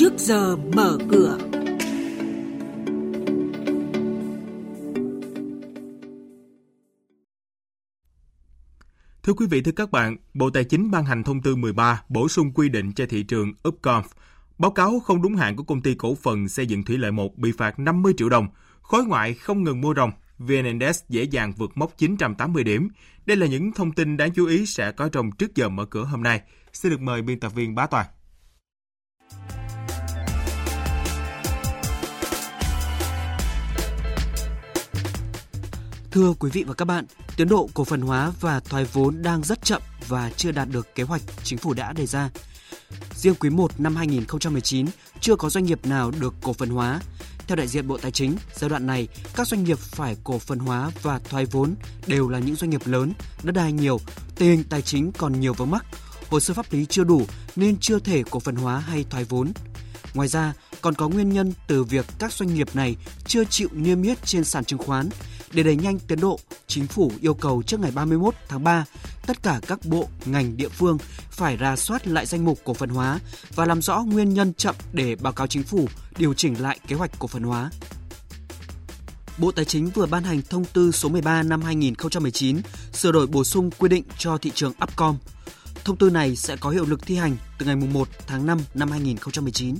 trước giờ mở cửa. Thưa quý vị, thưa các bạn, Bộ Tài chính ban hành thông tư 13 bổ sung quy định cho thị trường Upconf. Báo cáo không đúng hạn của công ty cổ phần xây dựng Thủy lợi 1 bị phạt 50 triệu đồng. Khối ngoại không ngừng mua rồng. VN Index dễ dàng vượt mốc 980 điểm. Đây là những thông tin đáng chú ý sẽ có trong trước giờ mở cửa hôm nay. Xin được mời biên tập viên Bá Toàn. Thưa quý vị và các bạn, tiến độ cổ phần hóa và thoái vốn đang rất chậm và chưa đạt được kế hoạch chính phủ đã đề ra. Riêng quý 1 năm 2019 chưa có doanh nghiệp nào được cổ phần hóa. Theo đại diện Bộ Tài chính, giai đoạn này các doanh nghiệp phải cổ phần hóa và thoái vốn đều là những doanh nghiệp lớn, đất đai nhiều, tình hình tài chính còn nhiều vướng mắc, hồ sơ pháp lý chưa đủ nên chưa thể cổ phần hóa hay thoái vốn. Ngoài ra, còn có nguyên nhân từ việc các doanh nghiệp này chưa chịu niêm yết trên sàn chứng khoán. Để đẩy nhanh tiến độ, chính phủ yêu cầu trước ngày 31 tháng 3, tất cả các bộ, ngành địa phương phải ra soát lại danh mục cổ phần hóa và làm rõ nguyên nhân chậm để báo cáo chính phủ điều chỉnh lại kế hoạch cổ phần hóa. Bộ Tài chính vừa ban hành thông tư số 13 năm 2019 sửa đổi bổ sung quy định cho thị trường Upcom. Thông tư này sẽ có hiệu lực thi hành từ ngày 1 tháng 5 năm 2019.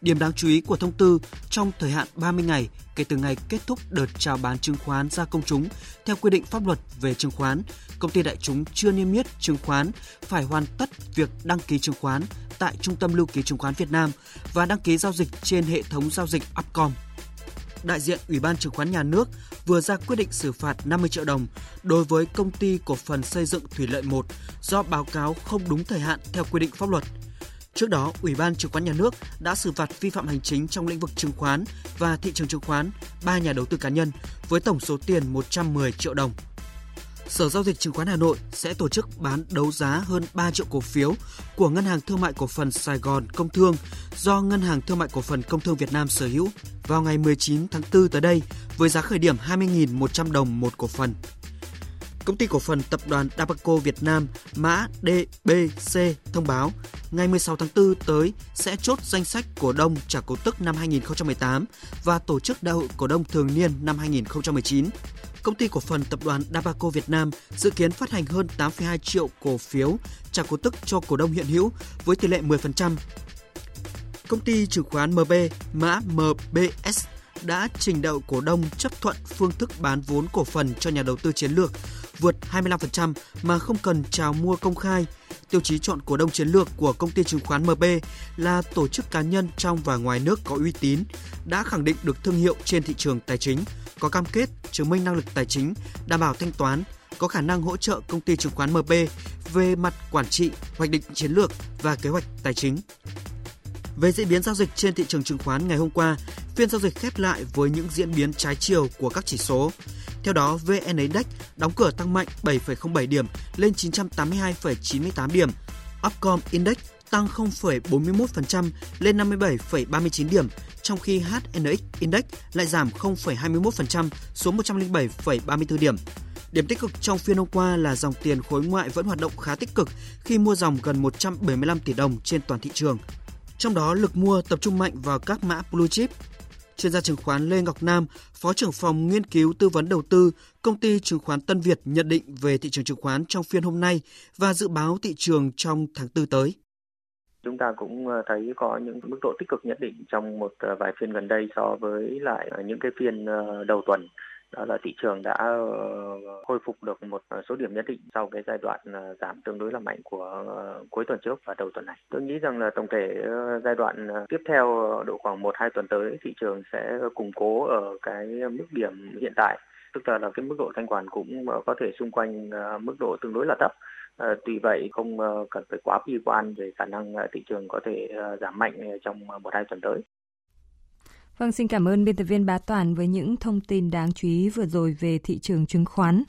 Điểm đáng chú ý của thông tư trong thời hạn 30 ngày kể từ ngày kết thúc đợt chào bán chứng khoán ra công chúng theo quy định pháp luật về chứng khoán, công ty đại chúng chưa niêm yết chứng khoán phải hoàn tất việc đăng ký chứng khoán tại Trung tâm Lưu ký chứng khoán Việt Nam và đăng ký giao dịch trên hệ thống giao dịch Upcom. Đại diện Ủy ban Chứng khoán Nhà nước vừa ra quyết định xử phạt 50 triệu đồng đối với công ty cổ phần xây dựng Thủy lợi 1 do báo cáo không đúng thời hạn theo quy định pháp luật – Trước đó, Ủy ban Chứng khoán Nhà nước đã xử phạt vi phạm hành chính trong lĩnh vực chứng khoán và thị trường chứng khoán ba nhà đầu tư cá nhân với tổng số tiền 110 triệu đồng. Sở Giao dịch Chứng khoán Hà Nội sẽ tổ chức bán đấu giá hơn 3 triệu cổ phiếu của Ngân hàng Thương mại Cổ phần Sài Gòn Công Thương do Ngân hàng Thương mại Cổ phần Công Thương Việt Nam sở hữu vào ngày 19 tháng 4 tới đây với giá khởi điểm 20.100 đồng một cổ phần. Công ty cổ phần tập đoàn Dabaco Việt Nam mã DBC thông báo ngày 16 tháng 4 tới sẽ chốt danh sách cổ đông trả cổ tức năm 2018 và tổ chức đại hội cổ đông thường niên năm 2019. Công ty cổ phần tập đoàn Dabaco Việt Nam dự kiến phát hành hơn 8,2 triệu cổ phiếu trả cổ tức cho cổ đông hiện hữu với tỷ lệ 10%. Công ty chứng khoán MB mã MBS đã trình đậu cổ đông chấp thuận phương thức bán vốn cổ phần cho nhà đầu tư chiến lược vượt 25% mà không cần chào mua công khai. Tiêu chí chọn cổ đông chiến lược của công ty chứng khoán MB là tổ chức cá nhân trong và ngoài nước có uy tín, đã khẳng định được thương hiệu trên thị trường tài chính, có cam kết chứng minh năng lực tài chính, đảm bảo thanh toán, có khả năng hỗ trợ công ty chứng khoán MB về mặt quản trị, hoạch định chiến lược và kế hoạch tài chính. Về diễn biến giao dịch trên thị trường chứng khoán ngày hôm qua, phiên giao dịch khép lại với những diễn biến trái chiều của các chỉ số. Theo đó, VN Index đóng cửa tăng mạnh 7,07 điểm lên 982,98 điểm. Upcom Index tăng 0,41% lên 57,39 điểm, trong khi HNX Index lại giảm 0,21% xuống 107,34 điểm. Điểm tích cực trong phiên hôm qua là dòng tiền khối ngoại vẫn hoạt động khá tích cực khi mua dòng gần 175 tỷ đồng trên toàn thị trường. Trong đó, lực mua tập trung mạnh vào các mã blue chip Chuyên gia chứng khoán Lê Ngọc Nam, Phó trưởng phòng nghiên cứu tư vấn đầu tư, công ty chứng khoán Tân Việt nhận định về thị trường chứng khoán trong phiên hôm nay và dự báo thị trường trong tháng tư tới. Chúng ta cũng ờ, thấy có những mức độ tích cực nhất định trong một ờ, vài phiên gần đây so với lại ờ, những cái phiên đầu tuần đó là thị trường đã ờ, khôi phục được một số điểm nhất định sau cái giai đoạn ờ, giảm tương đối là mạnh của ờ, cuối tuần trước và đầu tuần này. Tôi nghĩ rằng là tổng thể giai đoạn tiếp theo độ khoảng 1 2 tuần tới thị trường sẽ củng cố ở cái mức điểm hiện tại, tức là là cái mức độ thanh khoản cũng có thể xung quanh mức độ tương đối là thấp. Tùy tuy vậy không cần phải quá bi quan về khả năng thị trường có thể giảm mạnh trong một hai tuần tới. Vâng, xin cảm ơn biên tập viên Bá Toàn với những thông tin đáng chú ý vừa rồi về thị trường chứng khoán.